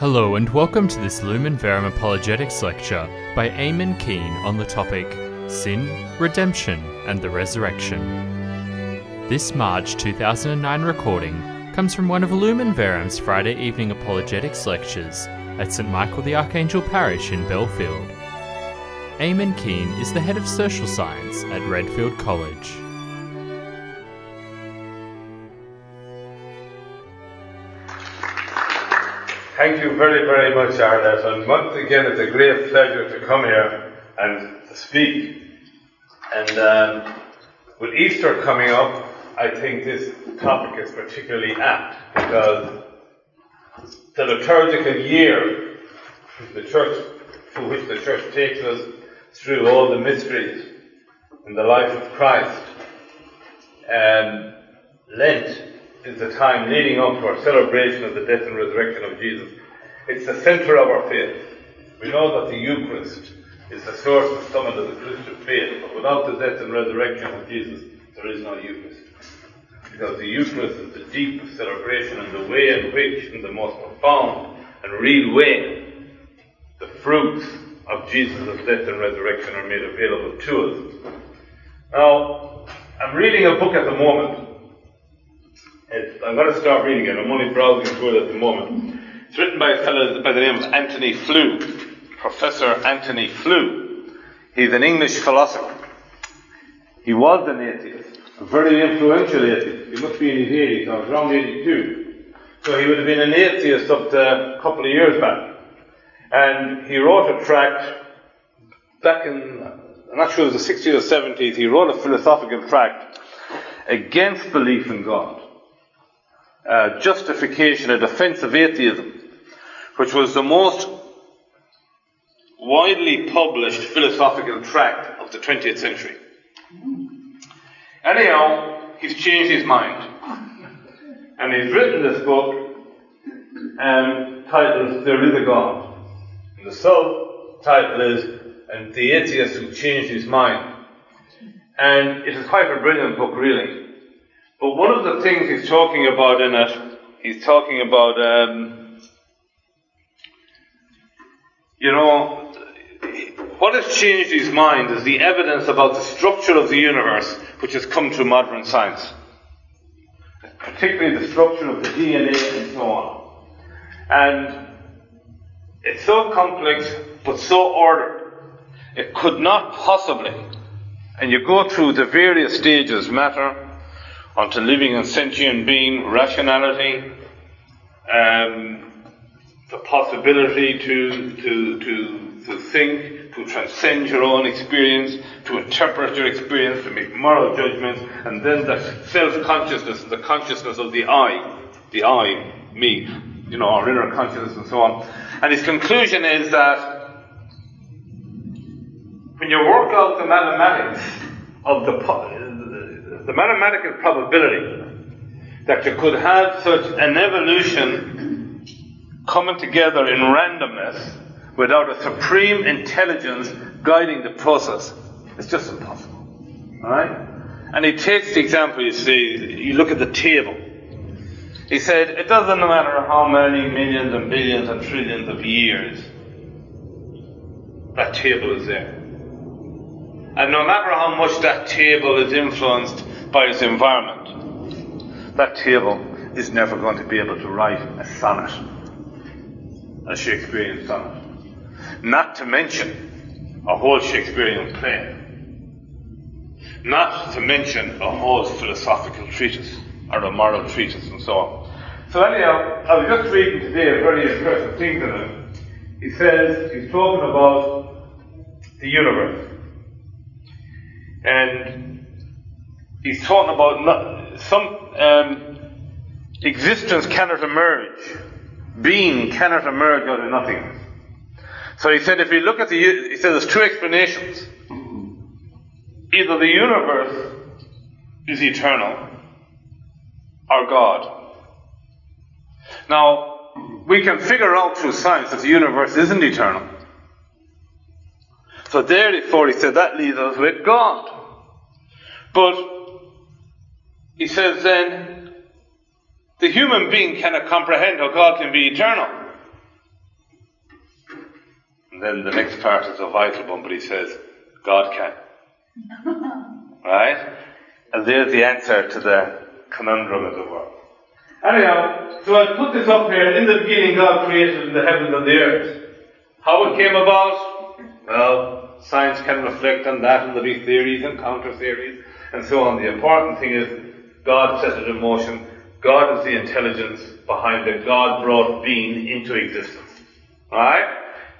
Hello and welcome to this Lumen Verum Apologetics lecture by Eamon Keane on the topic Sin, Redemption and the Resurrection. This March 2009 recording comes from one of Lumen Verum's Friday evening apologetics lectures at St Michael the Archangel Parish in Belfield. Eamon Keane is the head of social science at Redfield College. Thank you very, very much, Arnett. And once again, it's a great pleasure to come here and speak. And um, with Easter coming up, I think this topic is particularly apt because the liturgical year the church, through which the church takes us through all the mysteries in the life of Christ, um, Lent is the time leading up to our celebration of the death and resurrection of Jesus. It's the center of our faith. We know that the Eucharist is the source and summit of the Christian faith, but without the death and resurrection of Jesus, there is no Eucharist. Because the Eucharist is the deep celebration and the way in which, in the most profound and real way, the fruits of Jesus' death and resurrection are made available to us. Now, I'm reading a book at the moment it's, I'm going to start reading it. I'm only browsing through it at the moment. It's written by a fellow by the name of Antony Flew, Professor Antony Flew. He's an English philosopher. He was an atheist, a very influential atheist. He must be in his 80s, I was around 82. So he would have been an atheist up to a couple of years back. And he wrote a tract back in, I'm not sure it was the 60s or 70s, he wrote a philosophical tract against belief in God uh, justification, a defense of atheism, which was the most widely published philosophical tract of the 20th century. Anyhow, he's changed his mind. And he's written this book um, titled There is a God. And the subtitle is And the Atheist Who Changed His Mind. And it is quite a brilliant book, really. But one of the things he's talking about in it, he's talking about, um, you know, what has changed his mind is the evidence about the structure of the universe which has come through modern science. Particularly the structure of the DNA and so on. And it's so complex, but so ordered. It could not possibly, and you go through the various stages, matter, onto living and sentient being, rationality, um, the possibility to, to, to, to think, to transcend your own experience, to interpret your experience, to make moral judgments, and then the self-consciousness, the consciousness of the I, the I, me, you know, our inner consciousness and so on. And his conclusion is that when you work out the mathematics of the the mathematical probability that you could have such an evolution coming together in randomness without a supreme intelligence guiding the process is just impossible. Alright? And he takes the example, you see, you look at the table. He said, it doesn't matter how many millions and billions and trillions of years that table is there. And no matter how much that table is influenced by its environment, that table is never going to be able to write a sonnet, a Shakespearean sonnet. Not to mention a whole Shakespearean play. Not to mention a whole philosophical treatise or a moral treatise and so on. So anyhow, I was just reading today a very interesting thing to him. He says, he's talking about the universe. And he's talking about some um, existence cannot emerge, being cannot emerge out of nothingness. So he said, if you look at the, he said there's two explanations. Either the universe is eternal, or God. Now, we can figure out through science that the universe isn't eternal. So therefore, he said that leaves us with God. But he says then, the human being cannot comprehend how God can be eternal. And then the next part is a vital one, but he says, God can. right? And there's the answer to the conundrum, as it were. Anyhow, so I put this up here. In the beginning, God created the heavens and the earth. How it came about? Well, science can reflect on that, and there'll be theories and counter theories and so on. The important thing is God set it in motion. God is the intelligence behind it. God brought being into existence. Alright?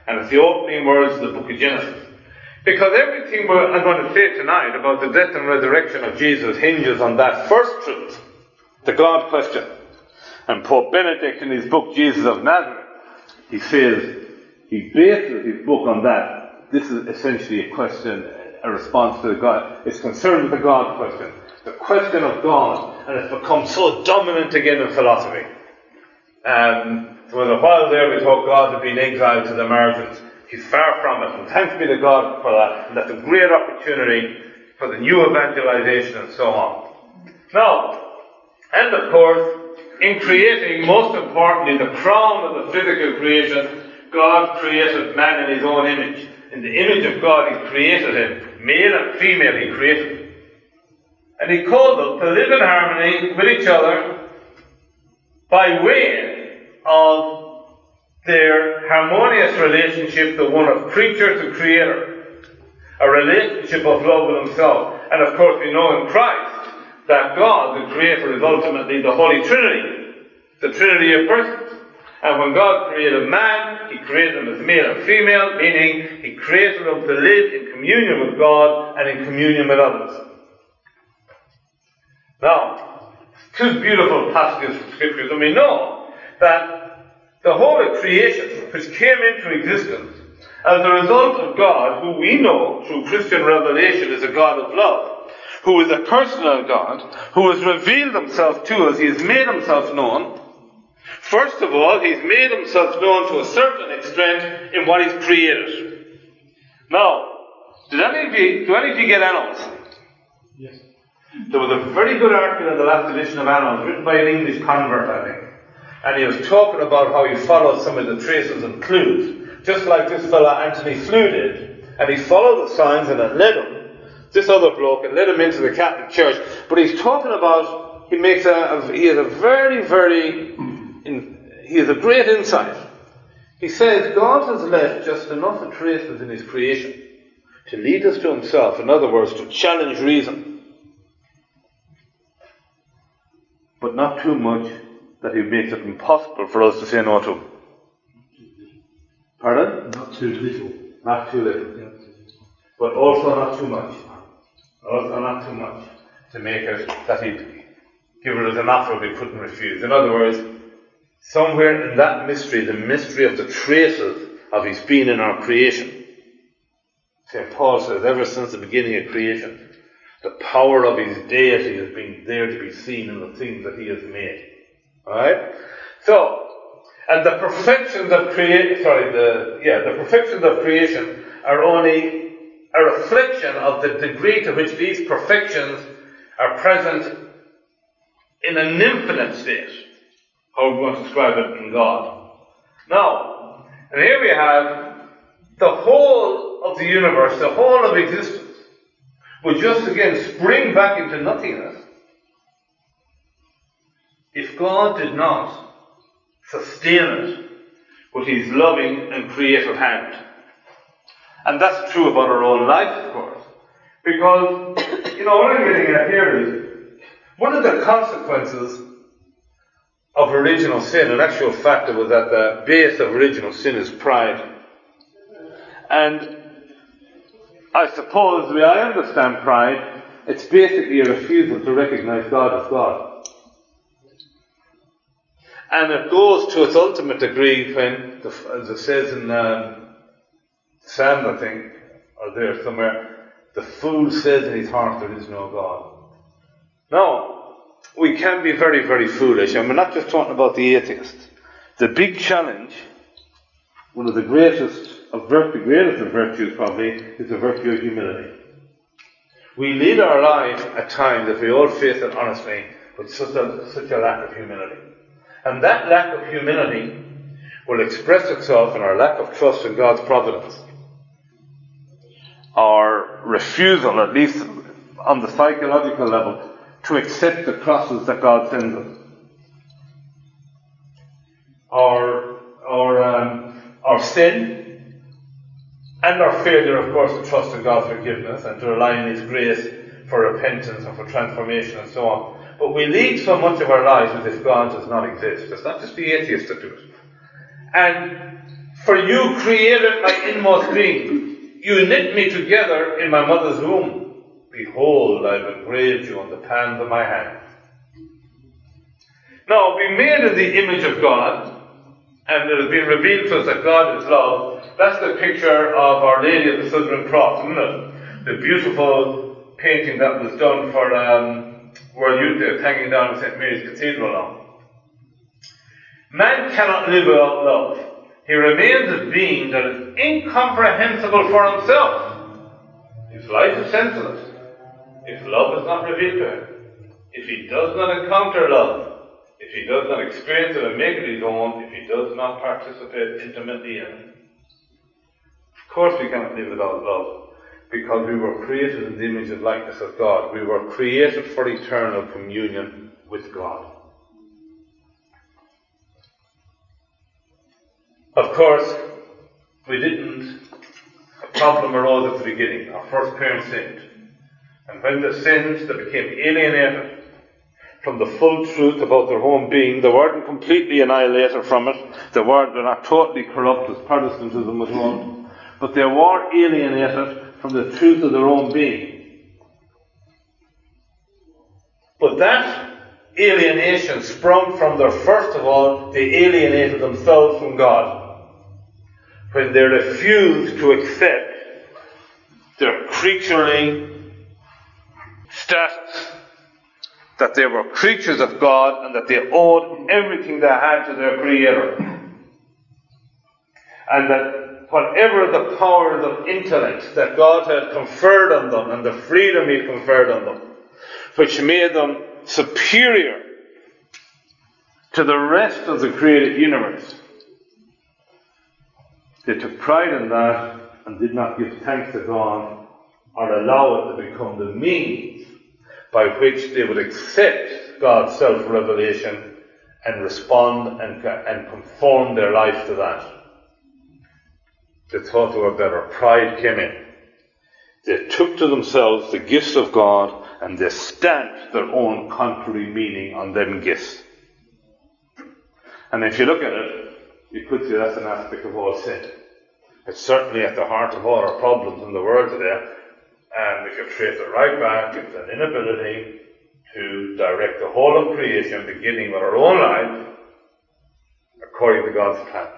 And it's the opening words of the book of Genesis. Because everything I'm going to say tonight about the death and resurrection of Jesus hinges on that first truth, the God question. And Pope Benedict in his book Jesus of Nazareth, he says, he bases his book on that. This is essentially a question, a response to the God. It's concerned with the God question. The question of God, and it's become so dominant again in philosophy. Um, was a while there we thought God had been exiled to the margins. He's far from it, and thanks be to God for that. And that's a great opportunity for the new evangelization and so on. Now, and of course, in creating, most importantly, the crown of the physical creation, God created man in his own image. In the image of God, he created him. Male and female, he created them. And he called them to live in harmony with each other by way of their harmonious relationship, the one of creature to creator. A relationship of love with himself. And of course, we know in Christ that God, the Creator, is ultimately the Holy Trinity, the Trinity of persons. And when God created man, He created them as male and female, meaning He created them to live in communion with God and in communion with others. Now, two beautiful passages of scriptures, and we know that the whole of creation, which came into existence as a result of God, who we know through Christian revelation is a God of love, who is a personal God, who has revealed himself to us, he has made himself known. First of all, he's made himself known to a certain extent in what he's created. Now, did any of you, do any of you get Annals? Yes. There was a very good article in the last edition of Annals, written by an English convert, I think. And he was talking about how he followed some of the traces and clues, just like this fella Antony Flew did. And he followed the signs and it led him, this other bloke, it led him into the Catholic Church. But he's talking about, he makes a, a he has a very, very, he has a great insight. He says God has left just enough of traces in his creation to lead us to himself. In other words, to challenge reason. but not too much that he makes it impossible for us to say no to him. Pardon? Not too little. Not too little. Yeah. But also not too much. Also not too much to make it that he'd give it as an offer we couldn't refuse. In other words, somewhere in that mystery, the mystery of the traces of his being in our creation, St. Paul says, ever since the beginning of creation, the power of his deity has been there to be seen in the things that he has made. Alright? So, and the perfections of creation, sorry, the, yeah, the perfections of creation are only a reflection of the degree to which these perfections are present in an infinite state. How we want to describe it in God. Now, and here we have the whole of the universe, the whole of existence would just again spring back into nothingness if God did not sustain it with His loving and creative hand. And that's true about our own life, of course. Because, you know, what I'm getting at here is one of the consequences of original sin, an actual fact, it was that the base of original sin is pride. And I suppose the way I understand pride, it's basically a refusal to recognize God as God. And it goes to its ultimate degree when, as it says in um, Psalm, I think, or there somewhere, the fool says in his heart there is no God. Now, we can be very, very foolish, and we're not just talking about the atheist. The big challenge, one of the greatest of virtue, greatest of virtues probably, is the virtue of humility. We lead our lives at times, if we all face it honestly, with such a, such a lack of humility. And that lack of humility will express itself in our lack of trust in God's providence. Our refusal, at least on the psychological level, to accept the crosses that God sends us. Our, our, um, our sin and our failure, of course, to trust in God's forgiveness and to rely on His grace for repentance and for transformation and so on. But we lead so much of our lives as if God does not exist. It's not just the atheists that do it. And for you created my inmost being. You knit me together in my mother's womb. Behold, I've engraved you on the palms of my hands. Now, being made in the image of God, and it has been revealed to us that God is love, that's the picture of Our Lady of the Southern Cross, isn't it? The beautiful painting that was done for um, World Youth Day, hanging down in St. Mary's Cathedral now. Man cannot live without love. He remains a being that is incomprehensible for himself. His life is senseless. If love is not revealed to him, if he does not encounter love, if he does not experience it and make it his own, if he does not participate intimately in it. Of course we cannot live without love, because we were created in the image and likeness of God. We were created for eternal communion with God. Of course, we didn't, a problem arose at the beginning. Our first parents sinned. And when they sinned, they became alienated from the full truth about their own being. They weren't completely annihilated from it. They weren't, they're not totally corrupt as Protestantism was want. But they were alienated from the truth of their own being. But that alienation sprung from their, first of all, they alienated themselves from God. When they refused to accept their creaturely status that they were creatures of God and that they owed everything they had to their Creator. And that whatever the powers of intellect that God had conferred on them and the freedom He conferred on them, which made them superior to the rest of the created universe, they took pride in that and did not give thanks to God or allow it to become the means by which they would accept God's self revelation and respond and, and conform their life to that. They thought were better. Pride came in. They took to themselves the gifts of God and they stamped their own contrary meaning on them gifts. And if you look at it, you could say that's an aspect of all sin. It's certainly at the heart of all our problems in the world today. And we could trace it right back, it's an inability to direct the whole of creation, beginning with our own life, according to God's plan.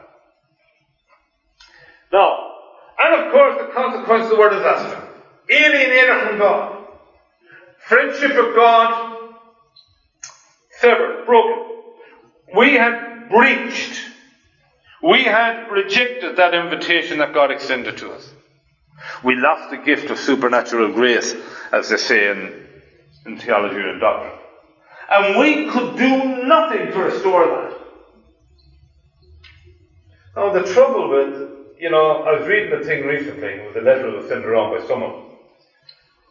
Now, and of course, the consequences were disaster. Alienated from God. Friendship with God severed, broken. We had breached. We had rejected that invitation that God extended to us. We lost the gift of supernatural grace, as they say in, in theology and doctrine. And we could do nothing to restore that. Now, the trouble with, you know, I was reading a thing recently, it was a letter that was sent around by someone.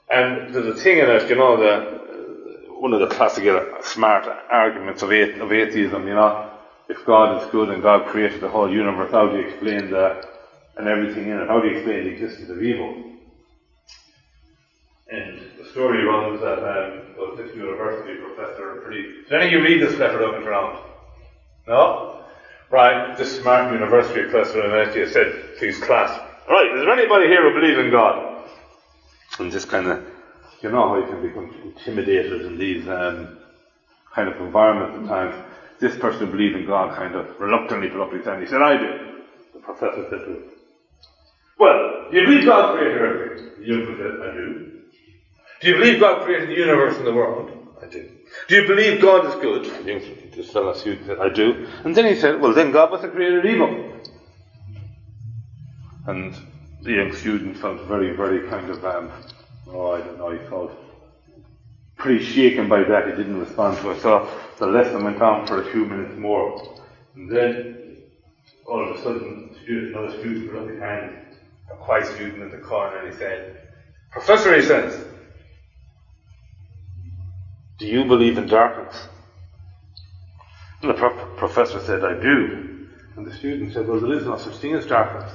And there's a thing in it, you know, the, uh, one of the classical uh, smart arguments of, atheism, you know, if God is good and God created the whole universe, how do you explain the and everything in it. How do you explain the existence of evil? And the story runs that um, this university professor, pretty. Did any of you read this letter that went around? No? Right, this smart university professor in MIT said to his class, Right, is there anybody here who believes in God? And just kind of, you know how you can become intimidated in these um, kind of environments at times. This person who believes in God kind of reluctantly put up his hand. He said, I do. The professor said to him, well, do you believe God created everything? I do. Do you believe God created the universe and the world? I do. Do you believe God is good? The said, I do. And then he said, well, then God must have created evil. And the young student felt very, very kind of, um, oh, I don't know, he felt pretty shaken by that. He didn't respond to it. So the lesson went on for a few minutes more. And then all of a sudden, another student put up his hand, a quiet student in the corner, and he said, Professor, he says, do you believe in darkness? And the pro- professor said, I do. And the student said, Well, there is no such thing as darkness.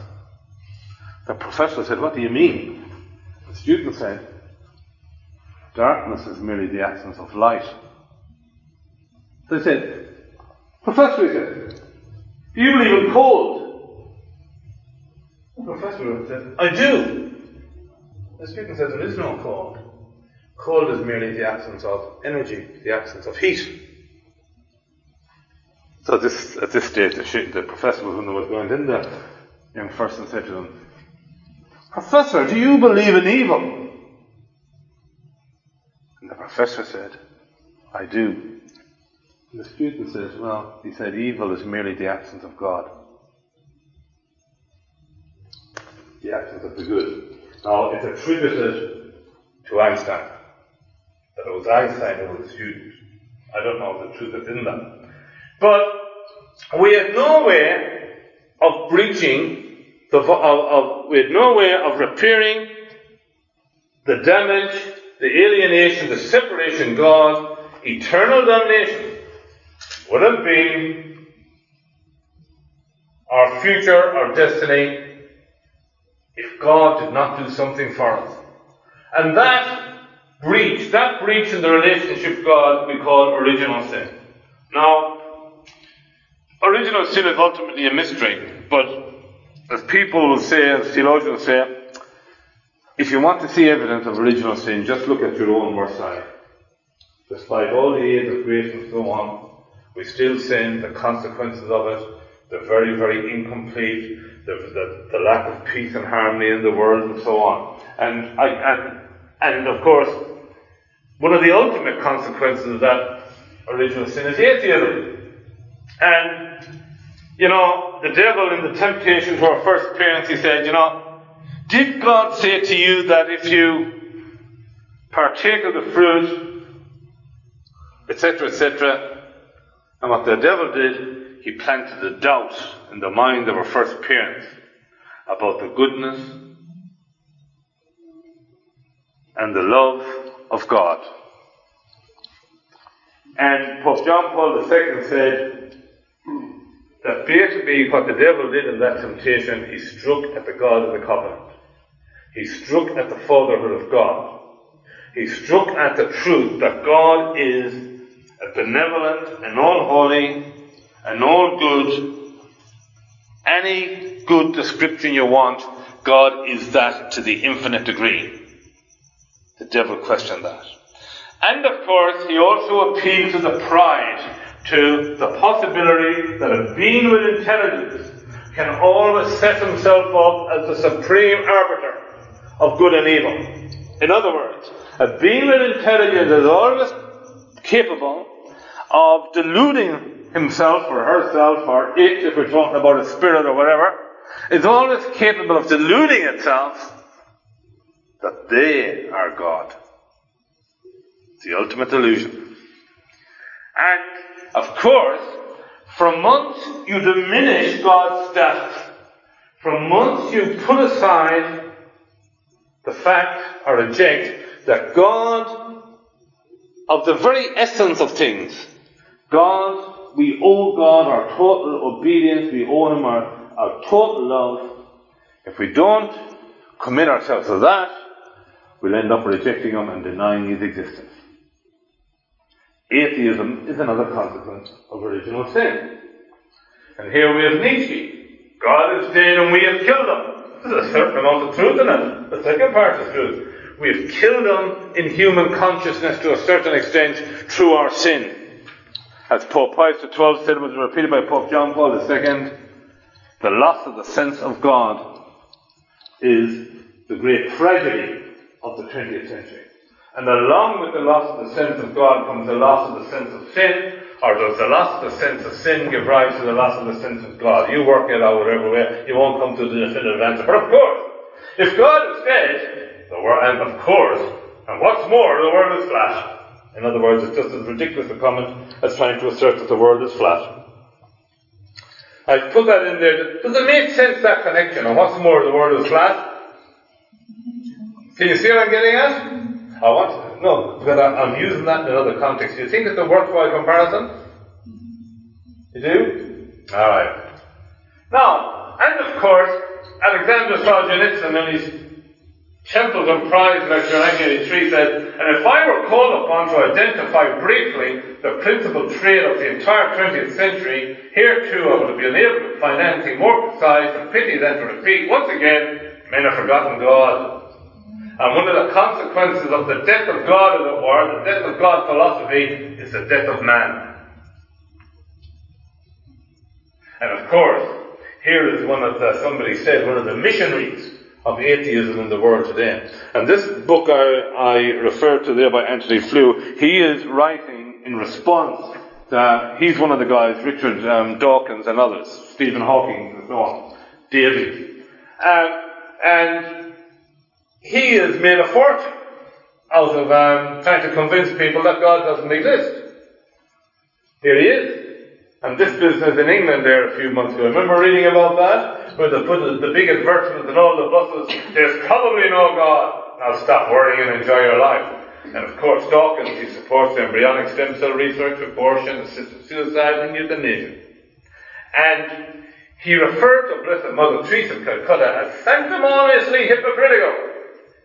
The professor said, What do you mean? The student said, Darkness is merely the absence of light. He said, Professor, he said, do you believe in cold? The professor said, I do. The student said, There is no cold. Cold is merely the absence of energy, the absence of heat. So this, at this stage, the, the professor was, was going in, the young person said to him, Professor, do you believe in evil? And the professor said, I do. And the student says, Well, he said, evil is merely the absence of God. The absence of the good. Now, it's attributed to Einstein that it was Einstein who was student. I don't know the truth is in that. But we had no way of breaching the, of, of, we had no way of repairing the damage, the alienation, the separation God, eternal damnation would have been our future, our destiny, God did not do something for us. And that breach, that breach in the relationship God, we call original sin. Now, original sin is ultimately a mystery, but as people will say, as theologians say, if you want to see evidence of original sin, just look at your own worst side. Despite all the aids of grace and so on, we still sin, the consequences of it, the very, very incomplete, the, the, the lack of peace and harmony in the world, and so on. And, I, and, and of course, one of the ultimate consequences of that original sin is atheism. And, you know, the devil in the temptation to our first parents, he said, you know, did God say to you that if you partake of the fruit, etc., etc., and what the devil did, he planted a doubt in the mind of our first parents about the goodness and the love of God. And Pope John Paul II said that basically what the devil did in that temptation, he struck at the God of the covenant. He struck at the fatherhood of God. He struck at the truth that God is a benevolent and all holy and all good. Any good description you want, God is that to the infinite degree. The devil questioned that. And of course, he also appealed to the pride, to the possibility that a being with intelligence can always set himself up as the supreme arbiter of good and evil. In other words, a being with intelligence is always capable of deluding himself or herself or it, if we're talking about a spirit or whatever, is always capable of deluding itself that they are God. The ultimate illusion. And, of course, for months you diminish God's status. For months you put aside the fact or reject that God, of the very essence of things, God, we owe God our total obedience, we owe Him our, our total love. If we don't commit ourselves to that, we'll end up rejecting Him and denying His existence. Atheism is another consequence of original sin. And here we have Nietzsche. God is dead and we have killed him. There's a certain amount of truth in it. The second part is truth. We have killed him in human consciousness to a certain extent through our sin. As Pope Pius XII said, was repeated by Pope John Paul II, the loss of the sense of God is the great tragedy of the 20th century. And along with the loss of the sense of God comes the loss of the sense of sin, or does the loss of the sense of sin give rise to the loss of the sense of God? You work it out whatever way, you won't come to the definitive answer. But of course, if God is dead, the world, and of course, and what's more, the world is flat. In other words, it's just as ridiculous a comment as trying to assert that the world is flat. I put that in there. Does it make sense, that connection? And what's more, the world is flat? Can you see what I'm getting at? I want to, no, because I'm using that in another context. Do you think it's a worthwhile comparison? You do? Alright. Now, and of course, Alexander Solzhenitsyn in his Templeton Prize lecture 1983 said, and if I were called upon to identify briefly the principal trait of the entire 20th century, here too I would have been able to find anything more precise and pity than to repeat once again, men have forgotten God. And one of the consequences of the death of God, as it were, the death of God philosophy, is the death of man. And of course, here is one of the, somebody said, one of the missionaries of atheism in the world today. And this book I, I referred to there by Antony Flew, he is writing in response to, he's one of the guys, Richard um, Dawkins and others, Stephen Hawking and so on, David. Um, and he has made a fortune out of um, trying to convince people that God doesn't exist. Here he is. And this business in England there a few months ago, I remember reading about that? Where they put the, big advertisements in all the buses, there's probably no God. Now stop worrying and enjoy your life. And of course, Dawkins, he supports embryonic stem cell research, abortion, assisted suicide, and euthanasia. And he referred to Blessed Mother Teresa of Calcutta as sanctimoniously hypocritical.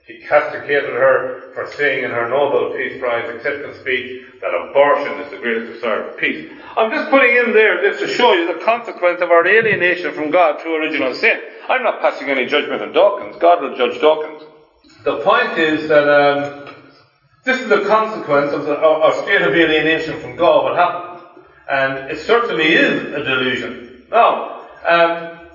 He castigated her for saying in her Nobel Peace Prize acceptance speech that abortion is the greatest desire for peace. I'm just putting in there this to show you the consequence of our alienation from God through original sin. I'm not passing any judgment on Dawkins. God will judge Dawkins. The point is that um, this is the consequence of our, state of alienation from God, what happened. And it certainly is a delusion. Now, um,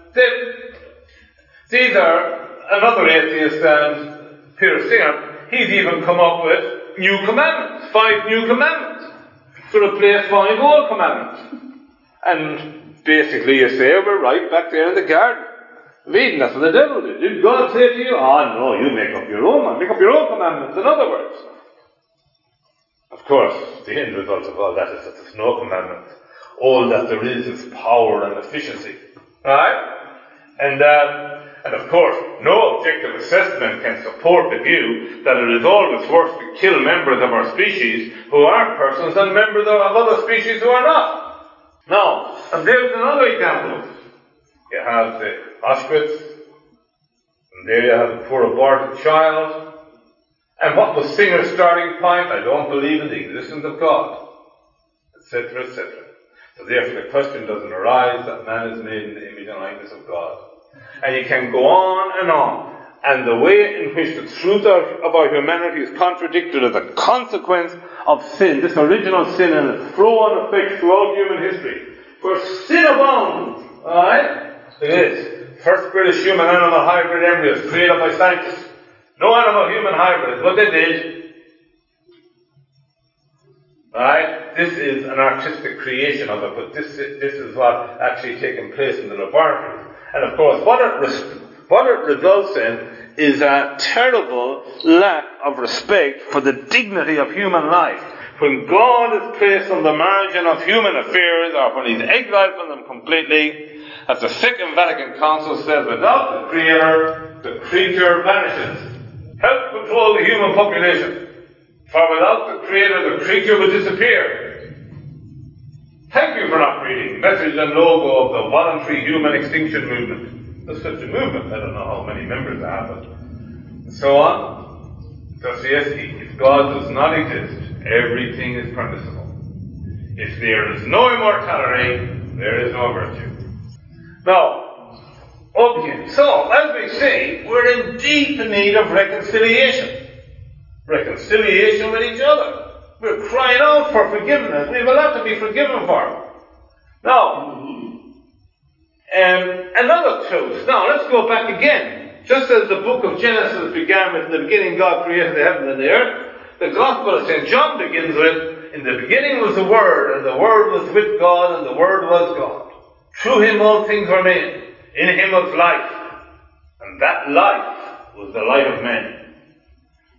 these are another atheist and Peter he's even come up with new commandments, five new commandments, to replace five old commandments. And basically you say, we're right back there in the garden. Reading, that's what the devil did. Did God say to you, oh no, you make up your own, make up your own commandments, in other words. Of course, the end result of all that is that there's no commandment. All that there is is power and efficiency. Right? And um, and of course, no objective assessment can support the view that it is always worse to kill members of our species who are persons than members of other species who are not. Now, and there's another example. You have the Auschwitz, and there you have the poor aborted child. And what was Singer's starting point? I don't believe in the existence of God, etc., etc. So therefore the question doesn't arise that man is made in the image and likeness of God. And you can go on and on. And the way in which the truth of, our humanity is contradicted as a consequence of sin, this original sin and its flow-on effects throughout human history. For sin abounds, alright? It is. First British human animal hybrid embryos created by scientists. No animal human hybrid. What they did Right? This is an artistic creation of it, but this, this is what actually taking place in the laboratories. And of course, what it, what it results in is a terrible lack of respect for the dignity of human life. When God is placed on the margin of human affairs, or when He's exiled from them completely, as the Second Vatican Council says, without the Creator, the creature vanishes. Help control the human population. For without the Creator, the creature will disappear. Thank you for not reading Message and Logo of the Voluntary Human Extinction Movement. There's such a movement, I don't know how many members they have, but so on. Dostoevsky, if God does not exist, everything is permissible. If there is no immortality, there is no virtue. Now, okay, so as we say, we're in deep need of reconciliation. Reconciliation with each other. We're crying out for forgiveness. We have a lot to be forgiven for. Now, um, another truth. Now, let's go back again. Just as the book of Genesis began with, in the beginning God created the heaven and the earth, the Gospel of St. John begins with, in the beginning was the Word, and the Word was with God, and the Word was God. Through Him all things were made. In Him was life. And that life was the light of men.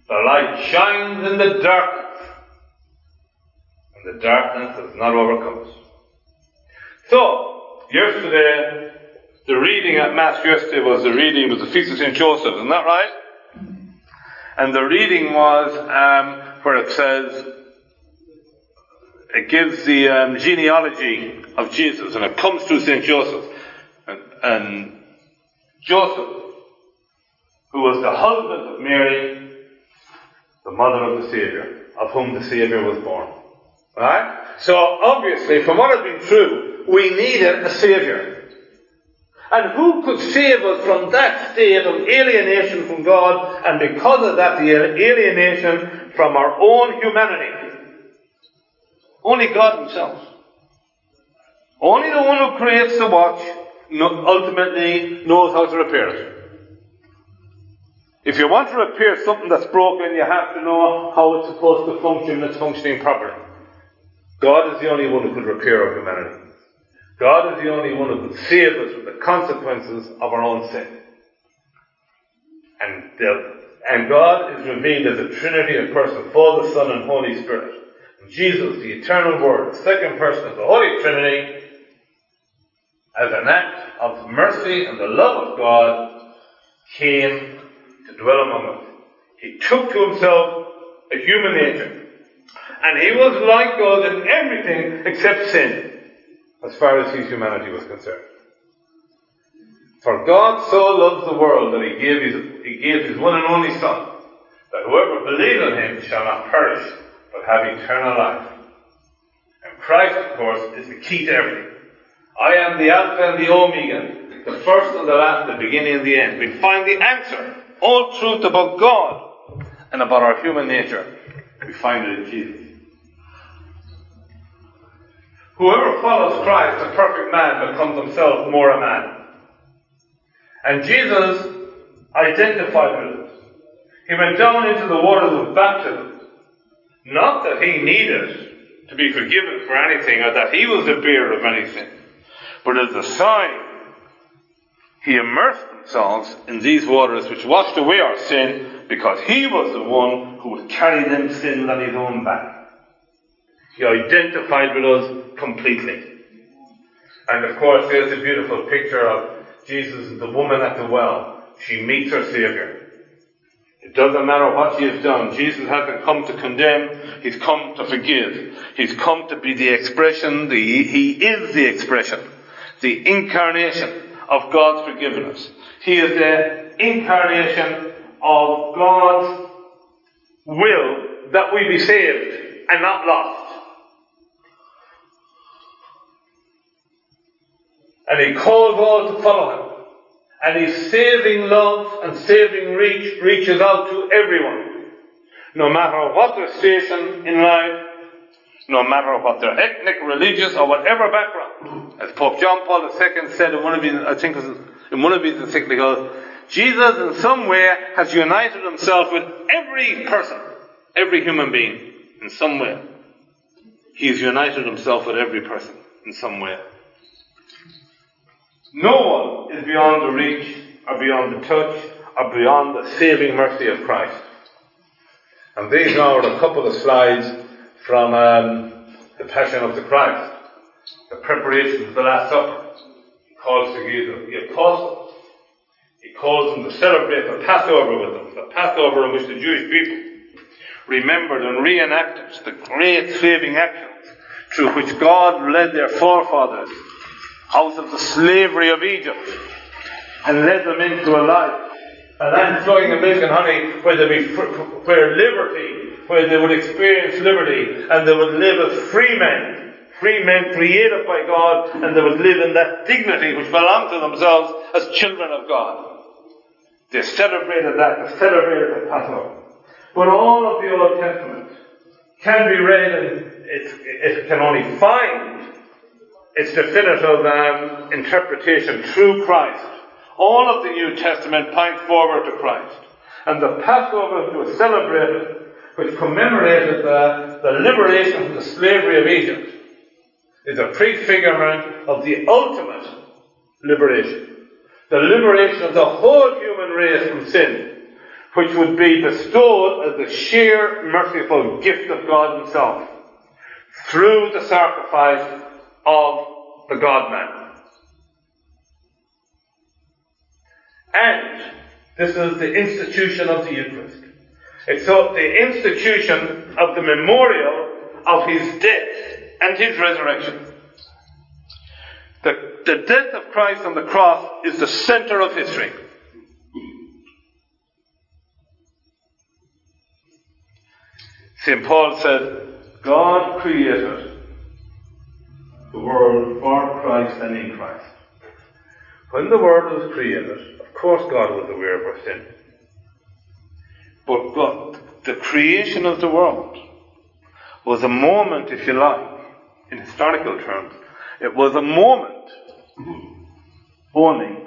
The light shines in the darkness the darkness has not overcome. So, yesterday, the reading at Mass yesterday was the reading was the Feast of St. Joseph, isn't that right? And the reading was um, where it says, it gives the um, genealogy of Jesus, and it comes through St. Joseph. And, and Joseph, who was the husband of Mary, the mother of the Saviour, of whom the Saviour was born. Right? So obviously, from what has been true, we needed a Saviour. And who could save us from that state of alienation from God, and because of that, the alienation from our own humanity? Only God Himself. Only the one who creates the watch ultimately knows how to repair it. If you want to repair something that's broken, you have to know how it's supposed to function it's functioning properly. God is the only one who could repair our humanity. God is the only one who could save us from the consequences of our own sin. And, the, and God is revealed as a Trinity of person, Father, Son, and Holy Spirit. And Jesus, the eternal Word, the second person of the Holy Trinity, as an act of mercy and the love of God, came to dwell among us. He took to himself a human nature. And he was like God in everything except sin as far as his humanity was concerned. For God so loved the world that he gave his, he gave his one and only Son, that whoever believes in him shall not perish, but have eternal life. And Christ, of course, is the key to everything. I am the Alpha and the Omega, the first and the last, the beginning and the end. We find the answer, all truth about God and about our human nature. We find it in Jesus. Whoever follows Christ, a perfect man, becomes himself more a man. And Jesus identified with it. He went down into the waters of baptism. Not that he needed to be forgiven for anything or that he was the bearer of anything, but as a sign, he immersed himself in these waters which washed away our sin because he was the one who would carry them sins on his own back. He identified with us completely. And of course, there's a beautiful picture of Jesus and the woman at the well. She meets her Savior. It doesn't matter what she has done. Jesus hasn't come to condemn. He's come to forgive. He's come to be the expression, the, he is the expression, the incarnation of God's forgiveness. He is the incarnation of God's will that we be saved and not lost. And he calls all to follow him. And his saving love and saving reach reaches out to everyone. No matter what their station in life, no matter what their ethnic, religious, or whatever background. As Pope John Paul II said in one of his, I think in one of his encyclicals, Jesus in some way has united himself with every person, every human being, in some way. He has united himself with every person in some way. No one is beyond the reach, or beyond the touch, or beyond the saving mercy of Christ. And these are a couple of slides from um, the Passion of the Christ, the preparation for the Last Supper. He calls together the apostles. He calls them to celebrate the Passover with them, the Passover in which the Jewish people remembered and reenacted the great saving actions through which God led their forefathers out of the slavery of Egypt and led them into a life, a land flowing in milk and honey, where they be where liberty, where they would experience liberty, and they would live as free men, free men created by God, and they would live in that dignity which belonged to themselves as children of God. They celebrated that, they celebrated the Passover. But all of the Old Testament can be read and it, it can only find its definitive um, interpretation through Christ. All of the New Testament points forward to Christ. And the Passover was celebrated, which commemorated the, the liberation from the slavery of Egypt, is a prefigurement of the ultimate liberation. The liberation of the whole human race from sin, which would be bestowed as the sheer merciful gift of God Himself through the sacrifice of the God man. And this is the institution of the Eucharist. It's the institution of the memorial of his death and his resurrection. The, the death of Christ on the cross is the center of history. St. Paul said, God created the world for Christ and in Christ. When the world was created, of course God was aware of our sin. But the creation of the world was a moment, if you like, in historical terms, it was a moment only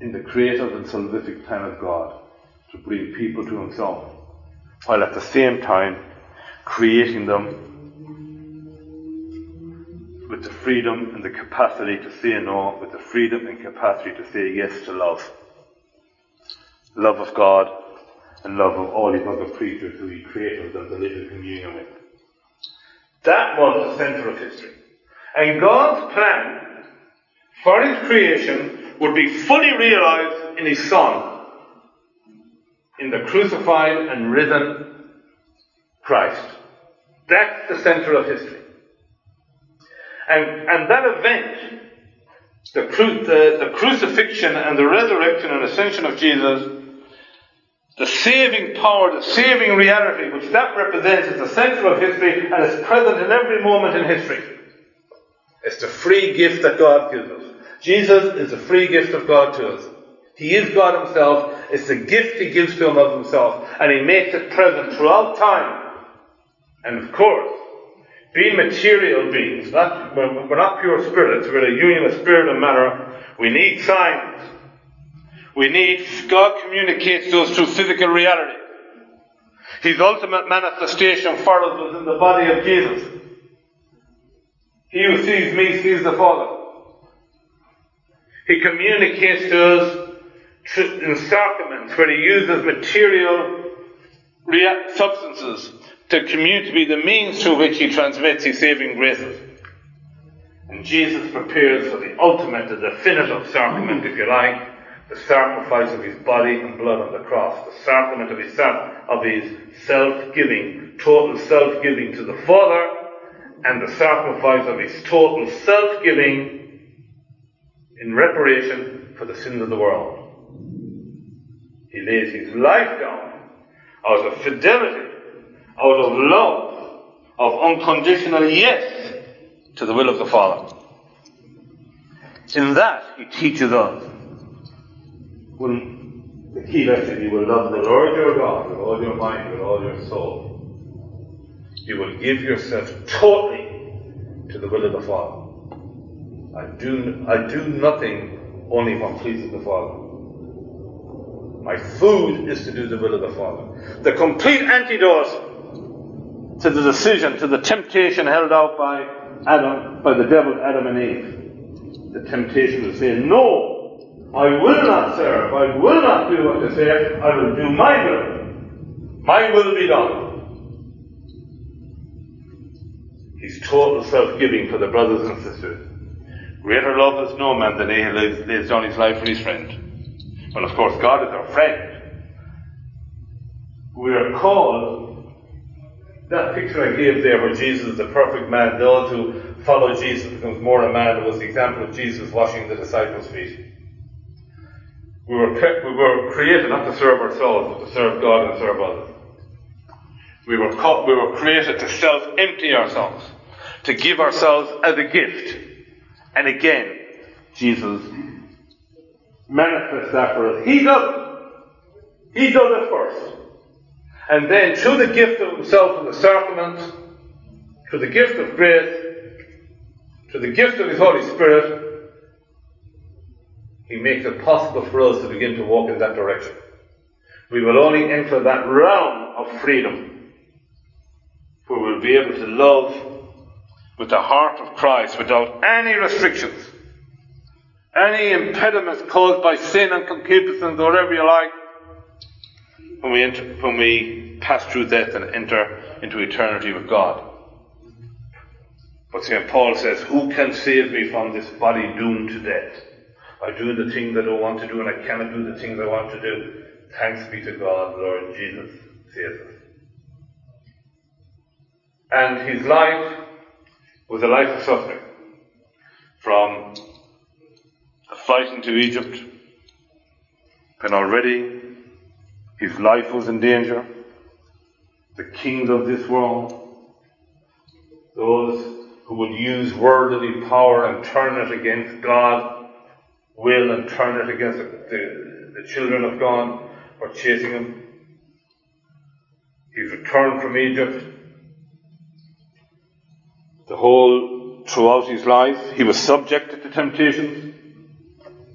in the creative and salvific plan of God to bring people to Himself, while at the same time creating them with the freedom and the capacity to say no, with the freedom and capacity to say yes to love. Love of God and love of all His other creatures who He created and to live in communion with. That was the center of history. And God's plan for His creation would be fully realized in His Son, in the crucified and risen Christ. That's the center of history. And, and that event, the, cru- the, the crucifixion and the resurrection and ascension of Jesus, the saving power, the saving reality which that represents is the center of history and is present in every moment in history. It's the free gift that God gives us. Jesus is the free gift of God to us. He is God Himself. It's the gift He gives to Him of Himself. And He makes it present throughout time. And of course, being material beings, not, we're not pure spirits, we're a union of spirit and matter. We need signs. We need, God communicates to us through physical reality. His ultimate manifestation for us was in the body of Jesus. He who sees me sees the Father. He communicates to us in sacraments where he uses material substances to commute to be the means through which he transmits his saving graces. And Jesus prepares for the ultimate, the definitive sacrament, if you like, the sacrifice of his body and blood on the cross, the sacrament of his of his self-giving, total self-giving to the Father, and the sacrifice of his total self-giving in reparation for the sins of the world. He lays his life down out of fidelity, out of love, of unconditional yes to the will of the Father. In that, he teaches us will, the key lesson, you will love the Lord your God with all your mind, with all your soul. You will give yourself totally to the will of the Father. I do, I do nothing only what pleases the Father. My food is to do the will of the Father. The complete antidote to the decision, to the temptation held out by Adam, by the devil, Adam and Eve. The temptation to say no I will not serve. I will not do what they say. I will do my will. My will be done. He's total self-giving for the brothers and sisters. Greater love has no man than he who lays down his life for his friend. Well, of course, God is our friend. We are called, that picture I gave there where Jesus the perfect man, those who follow Jesus becomes more a man, was the example of Jesus washing the disciples' feet. We were, we were created not to serve ourselves, but to serve God and serve others. We were, we were created to self empty ourselves, to give ourselves as a gift. And again, Jesus manifests that for us. He does it. He does it first. And then, through the gift of Himself in the sacrament, through the gift of grace, through the gift of His Holy Spirit, he makes it possible for us to begin to walk in that direction. We will only enter that realm of freedom where we'll be able to love with the heart of Christ without any restrictions, any impediments caused by sin and concupiscence or whatever you like, when we, enter, when we pass through death and enter into eternity with God. But St. Paul says, Who can save me from this body doomed to death? I do the things that I don't want to do and I cannot do the things I want to do. Thanks be to God, Lord Jesus saves us. And his life was a life of suffering. From the flight into Egypt, when already his life was in danger, the kings of this world, those who would use worldly power and turn it against God, will and turn it against the, the, children of God, were chasing him. He's returned from Egypt. The whole, throughout his life, he was subjected to temptations.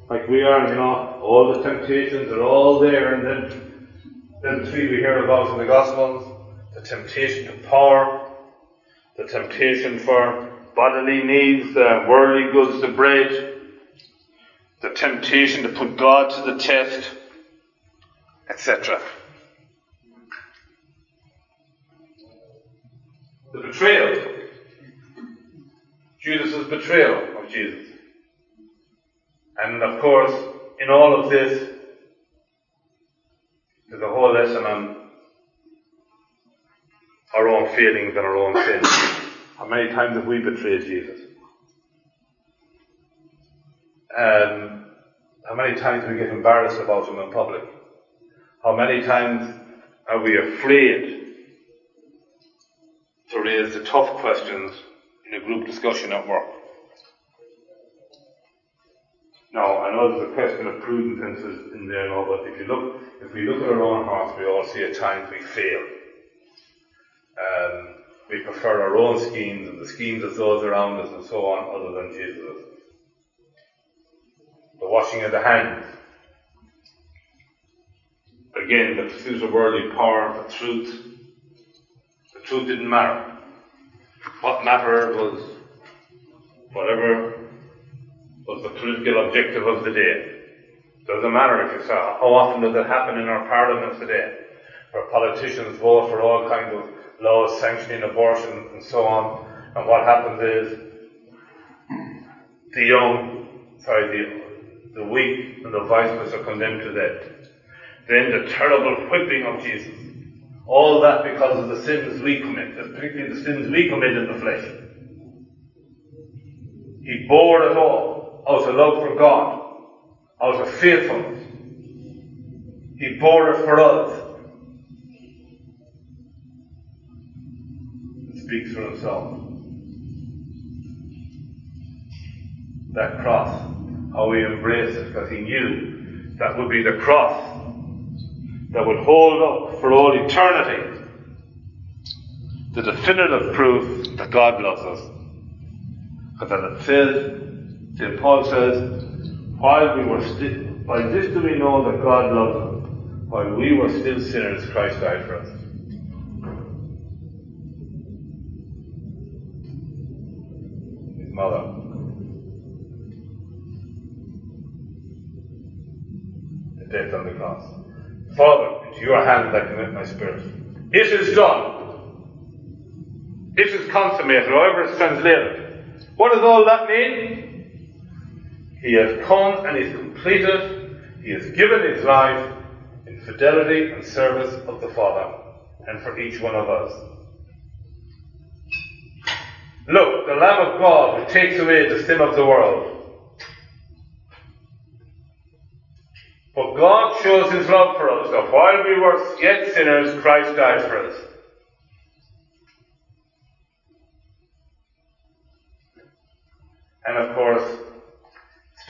Like we are, you know, all the temptations are all there, and then, then the three we hear about in the Gospels the temptation to power, the temptation for bodily needs, the worldly goods, the bread, the temptation to put God to the test, etc. The betrayal. Judas' betrayal of Jesus. And of course, in all of this, there's a whole lesson on our own feelings and our own sins. How many times have we betrayed Jesus? Um, how many times do we get embarrassed about him in public? How many times are we afraid to raise the tough questions in a group discussion at work? Now, I know there's a question of prudence in there now, but if you look, if we look at our own hearts, we all see at times we fail. Um, we prefer our own schemes and the schemes of those around us and so on, other than Jesus. The washing of the hands. Again, the pursuit of worldly power, the truth. The truth didn't matter. What mattered was whatever was the political objective of the day. Doesn't matter if you saw how often does it happen in our parliaments today, where politicians vote for all kinds of laws sanctioning abortion and so on. And what happens is the young, sorry, the, the weak and the voiceless are condemned to death. Then the terrible whipping of Jesus. All that because of the sins we commit, particularly the sins we commit in the flesh. He bore it all out of love for God, out of faithfulness. He bore it for us. And speaks for himself. That cross, how he embraced it, because he knew that would be the cross that would hold up for all eternity the definitive proof that God loves us. Because as it says, St. Paul says, while we were still, by this do we know that God loves us, while we were still sinners, Christ died for us. His mother. The death on the cross. Father, into your hands I commit my spirit. It is done. It is consummated, however it's translated. What does all that mean? He has come and is completed. He has given his life in fidelity and service of the Father and for each one of us. Look, the Lamb of God who takes away the sin of the world. But God shows his love for us that while we were yet sinners, Christ died for us.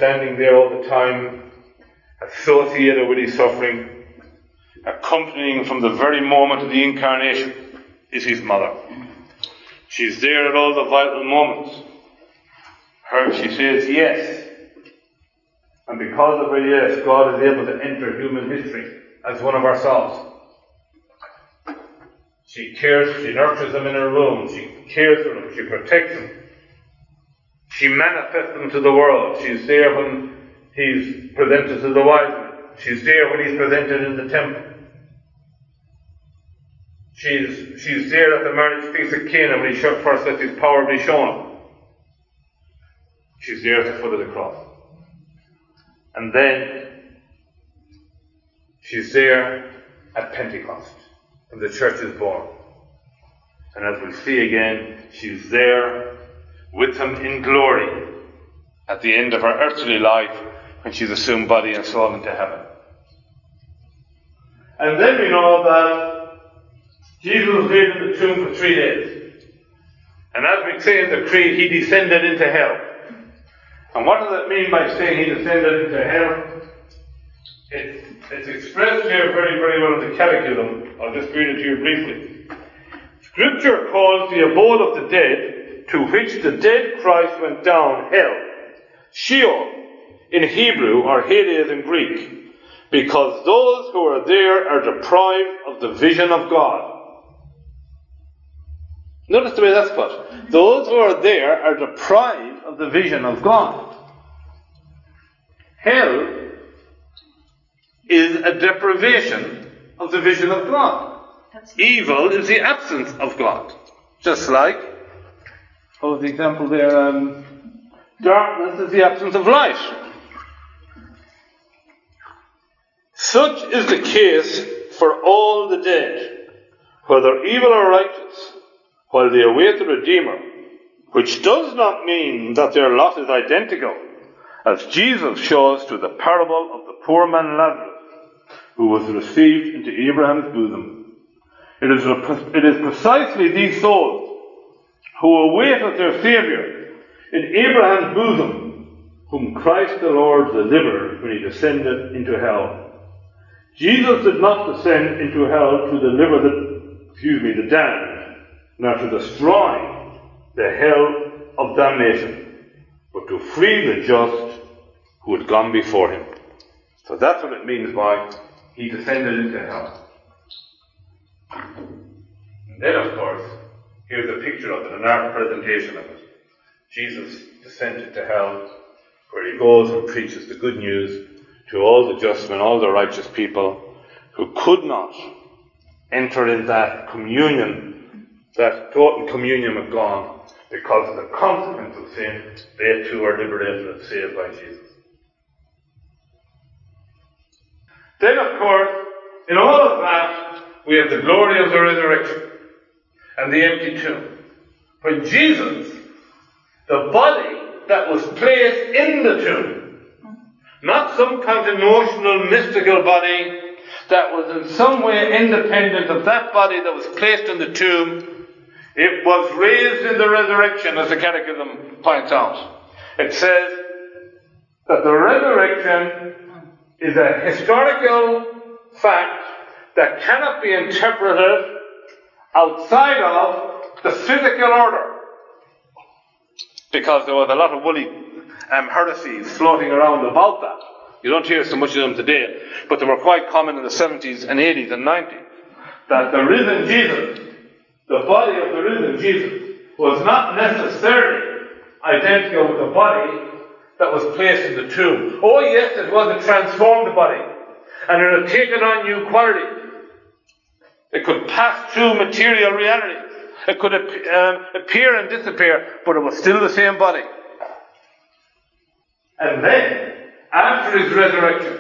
Standing there all the time, associated with his suffering, accompanying from the very moment of the incarnation, is his mother. She's there at all the vital moments. Her, she says yes. And because of her yes, God is able to enter human history as one of ourselves. She cares, she nurtures them in her womb, she cares for them, she protects them. She manifests them to the world. She's there when he's presented to the wise men. She's there when he's presented in the temple. She's, she's there at the marriage feast of Cana when he first let his power be shown. She's there at the foot of the cross. And then she's there at Pentecost, when the church is born. And as we'll see again, she's there with him in glory at the end of her earthly life when she's assumed body and soul into heaven. And then we know that Jesus lived in the tomb for three days. And as we say in the creed, he descended into hell. And what does it mean by saying he descended into hell? It's, it's expressed here very, very well in the catechism. I'll just read it to you briefly. Scripture calls the abode of the dead, to which the dead Christ went down, hell. Sheol in Hebrew or Hades in Greek, because those who are there are deprived of the vision of God. Notice the way that's put. Those who are there are deprived of the vision of God. Hell is a deprivation of the vision of God. Evil is the absence of God. Just like, oh, the example there, um, darkness is the absence of light. Such is the case for all the dead, whether evil or righteous, while they await the Redeemer, which does not mean that their lot is identical, as Jesus shows through the parable of the poor man Lazarus, who was received into Abraham's bosom. It is, it is precisely these souls who awaited their Saviour in Abraham's bosom, whom Christ the Lord delivered when he descended into hell. Jesus did not descend into hell to deliver the, excuse me, the damned, nor to destroy the hell of damnation, but to free the just who had gone before him. So that's what it means by he descended into hell. And then, of course, here's a picture of it, an art presentation of it. Jesus descended to hell, where he goes and preaches the good news to all the just men, all the righteous people who could not enter in that communion, that total communion with God, because of the consequence of sin, they too are liberated and saved by Jesus. Then, of course, in all of that, we have the glory of the resurrection and the empty tomb. When Jesus, the body that was placed in the tomb, not some kind of notional mystical body that was in some way independent of that body that was placed in the tomb, it was raised in the resurrection, as the Catechism points out. It says that the resurrection is a historical fact that cannot be interpreted outside of the physical order. Because there was a lot of woolly um, heresies floating around about that. You don't hear so much of them today, but they were quite common in the 70s and 80s and 90s. That the risen Jesus, the body of the risen Jesus, was not necessarily identical with the body that was placed in the tomb. Oh, yes, it was a transformed body, and it had taken on new qualities. It could pass through material reality. It could um, appear and disappear, but it was still the same body. And then, after his resurrection,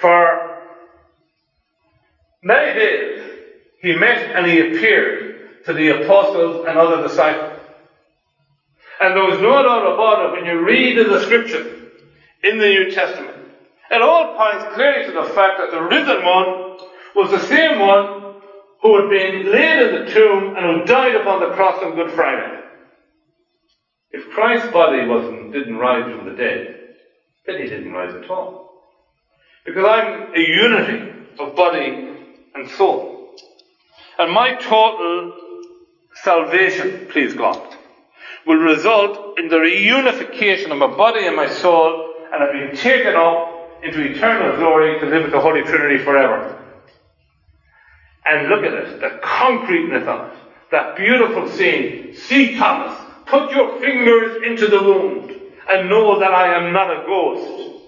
for many days, he met and he appeared to the apostles and other disciples. And there was no doubt about it when you read the description in the New Testament. It all points clearly to the fact that the risen one was the same one who had been laid in the tomb and who died upon the cross on Good Friday. If Christ's body wasn't, didn't rise from the dead, then he didn't rise at all. Because I'm a unity of body and soul. And my total salvation, please God, will result in the reunification of my body and my soul and I've been taken up into eternal glory to live with the Holy Trinity forever. And look at it, the concreteness of it, that beautiful scene. See, Thomas, put your fingers into the wound and know that I am not a ghost.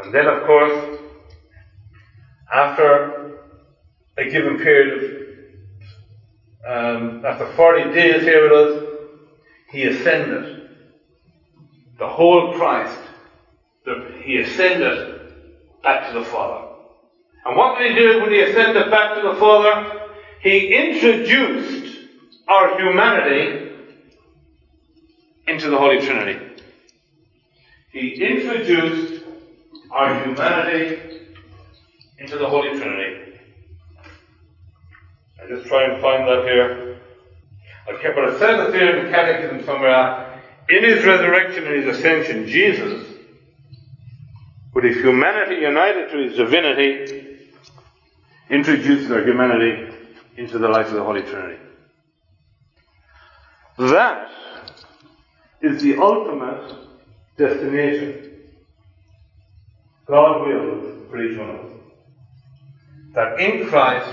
And then, of course, after a given period of um, after 40 days here with us, he ascended the whole Christ, the, he ascended back to the Father. And what did he do when he ascended back to the Father? He introduced our humanity into the Holy Trinity. He introduced our humanity into the Holy Trinity. I just try and find that here. Okay, but it says it there in the Catechism somewhere. In his resurrection and his ascension, Jesus, with his humanity united to his divinity, introduces our humanity into the life of the Holy Trinity. That is the ultimate destination. God wills for each one of us. That in Christ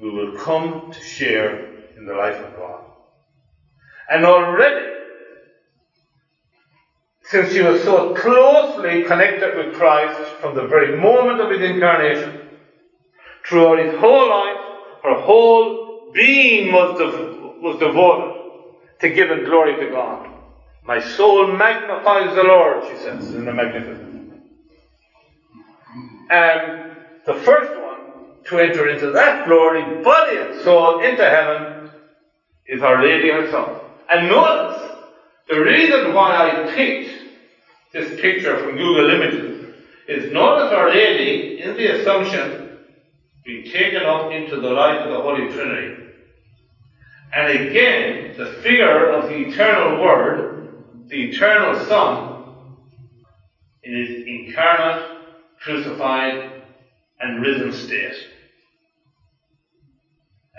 we will come to share in the life of God. And already, since he was so closely connected with Christ from the very moment of his incarnation, throughout his whole life, her whole being was, dev- was devoted to giving glory to God. My soul magnifies the Lord, she says in the Magnificat. And the first one to enter into that glory, body and soul, into heaven, is Our Lady herself. And notice, the reason why I picked this picture from Google Images is notice Our Lady in the Assumption being taken up into the light of the Holy Trinity. And again, the figure of the eternal Word, the eternal Son, in his incarnate, crucified, and risen state.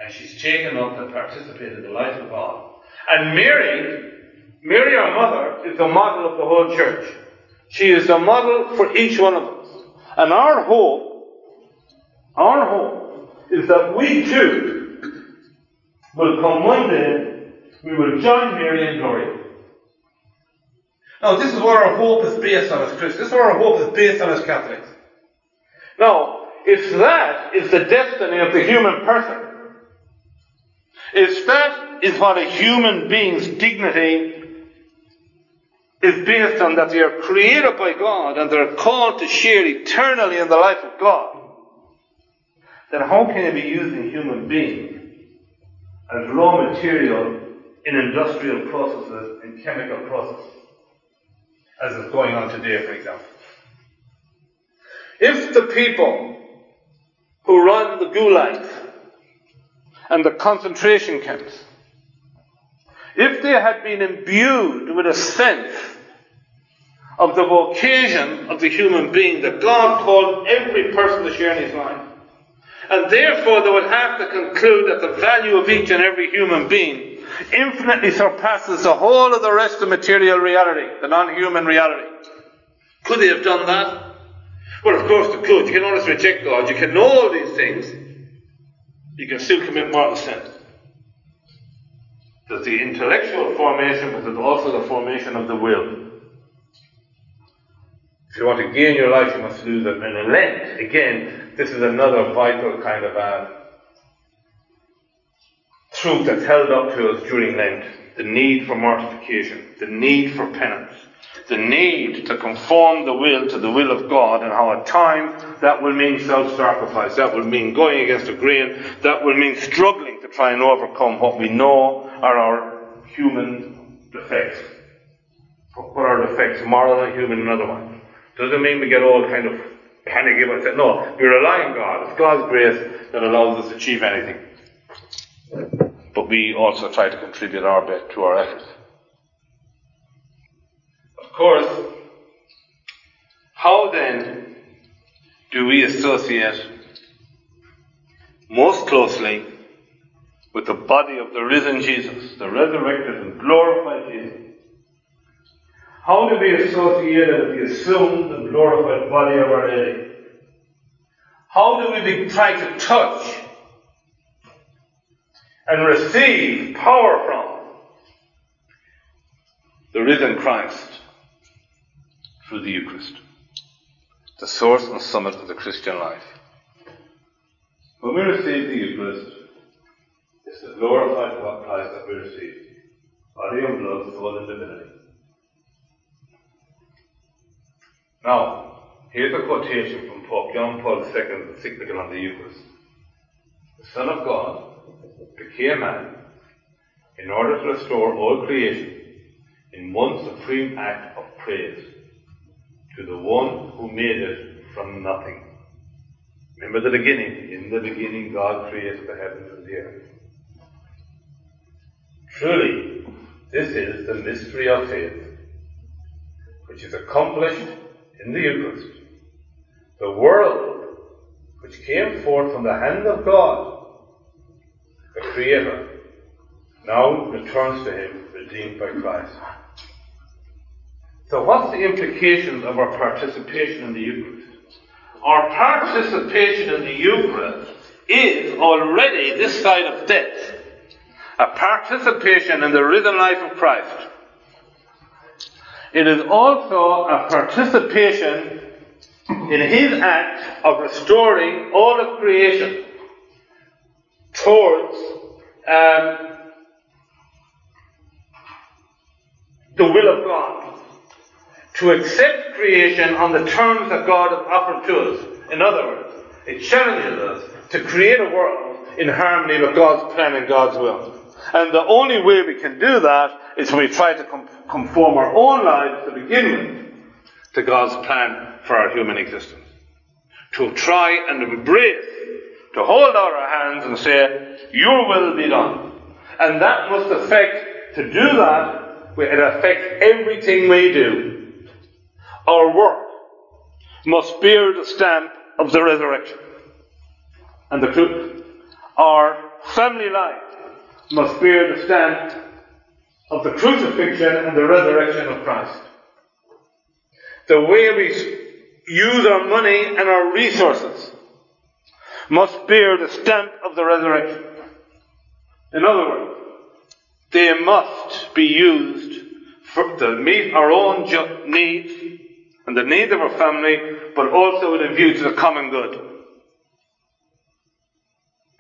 And she's taken up to participate in the life of God. And Mary, Mary, our mother, is the model of the whole church. She is the model for each one of us. And our hope, our hope, is that we too will come one day, we will join Mary in glory. Now, this is what our hope is based on as Christians. This is what our hope is based on as Catholics. Now, if that is the destiny of the human person, if that is what a human being's dignity is based on, that they are created by God and they're called to share eternally in the life of God, then how can it be using human beings as raw material in industrial processes and chemical processes, as is going on today, for example? If the people who run the gulags and the concentration camps, if they had been imbued with a sense of the vocation of the human being that God called every person to share in his life, and therefore they would have to conclude that the value of each and every human being infinitely surpasses the whole of the rest of material reality, the non-human reality. Could they have done that? Well, of course they could. You can always reject God. You can know all these things. You can still commit mortal sin. There's the intellectual formation, but there's also the formation of the will. If you want to gain your life, you must lose it. And in Lent, again, this is another vital kind of uh, truth that's held up to us during Lent. The need for mortification, the need for penance, the need to conform the will to the will of God, and how at times that will mean self sacrifice, that will mean going against the grain, that will mean struggling to try and overcome what we know are our human defects. What are defects, moral and human and otherwise? Doesn't mean we get all kind of panicky about it. No, we rely on God. It's God's grace that allows us to achieve anything. But we also try to contribute our bit to our efforts. Of course, how then do we associate most closely with the body of the risen Jesus, the resurrected and glorified Jesus? How do we associate it with the assumed and glorified body of Our Lady? How do we try to touch and receive power from the risen Christ through the Eucharist, the source and summit of the Christian life. When we receive the Eucharist, it's the glorified Christ that we receive, body and blood, soul and divinity. Now, here's a quotation from Pope John Paul II's encyclical on the Eucharist. The Son of God became man in order to restore all creation in one supreme act of praise to the one who made it from nothing. Remember the beginning. In the beginning, God created the heavens and the earth. Truly, this is the mystery of faith, which is accomplished in the Eucharist. The world, which came forth from the hand of God, the Creator, now returns to Him, redeemed by Christ. So, what's the implications of our participation in the Eucharist? Our participation in the Eucharist is already this side of death a participation in the risen life of Christ. It is also a participation in His act of restoring all of creation towards um, the will of God. To accept creation on the terms that God has offered to us. In other words, it challenges us to create a world in harmony with God's plan and God's will. And the only way we can do that is when we try to conform our own lives to begin with to God's plan for our human existence. To try and embrace, to hold out our hands and say, Your will be done. And that must affect, to do that, it affects everything we do. Our work must bear the stamp of the resurrection and the truth. Our family life must bear the stamp of the crucifixion and the resurrection of Christ. The way we use our money and our resources must bear the stamp of the resurrection. In other words, they must be used for, to meet our own needs and the needs of our family, but also with a view to the common good.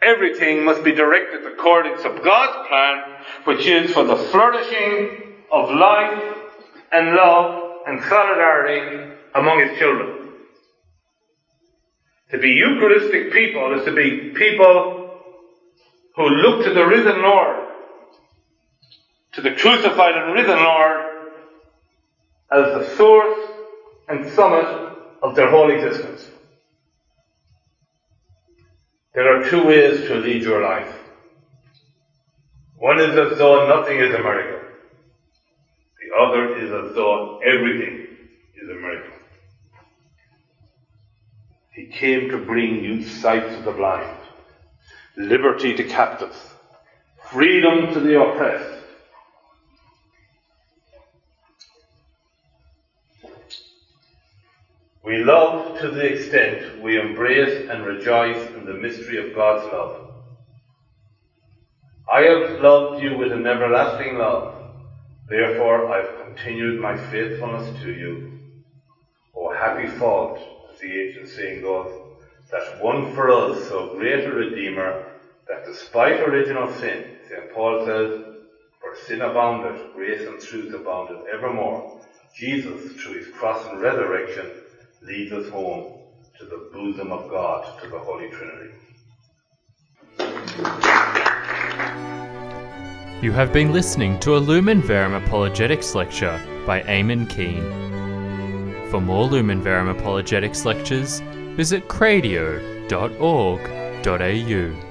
Everything must be directed according to God's plan, which is for the flourishing of life and love and solidarity among His children. To be Eucharistic people is to be people who look to the risen Lord, to the crucified and risen Lord, as the source and summit of their whole existence. There are two ways to lead your life. One is as though nothing is a miracle. The other is as though everything is a miracle. He came to bring you sight to the blind, liberty to captives, freedom to the oppressed. We love to the extent we embrace and rejoice in the mystery of God's love. I have loved you with an everlasting love. Therefore, I've continued my faithfulness to you. O happy thought, as the ancient saying goes, that won for us so great a Redeemer, that despite original sin, St. Paul says, for sin abounded, grace and truth abounded evermore. Jesus, through his cross and resurrection, leads us home to the bosom of God, to the Holy Trinity. You have been listening to a Lumen Verum Apologetics lecture by Eamon Keane. For more Lumen Verum Apologetics lectures, visit cradio.org.au.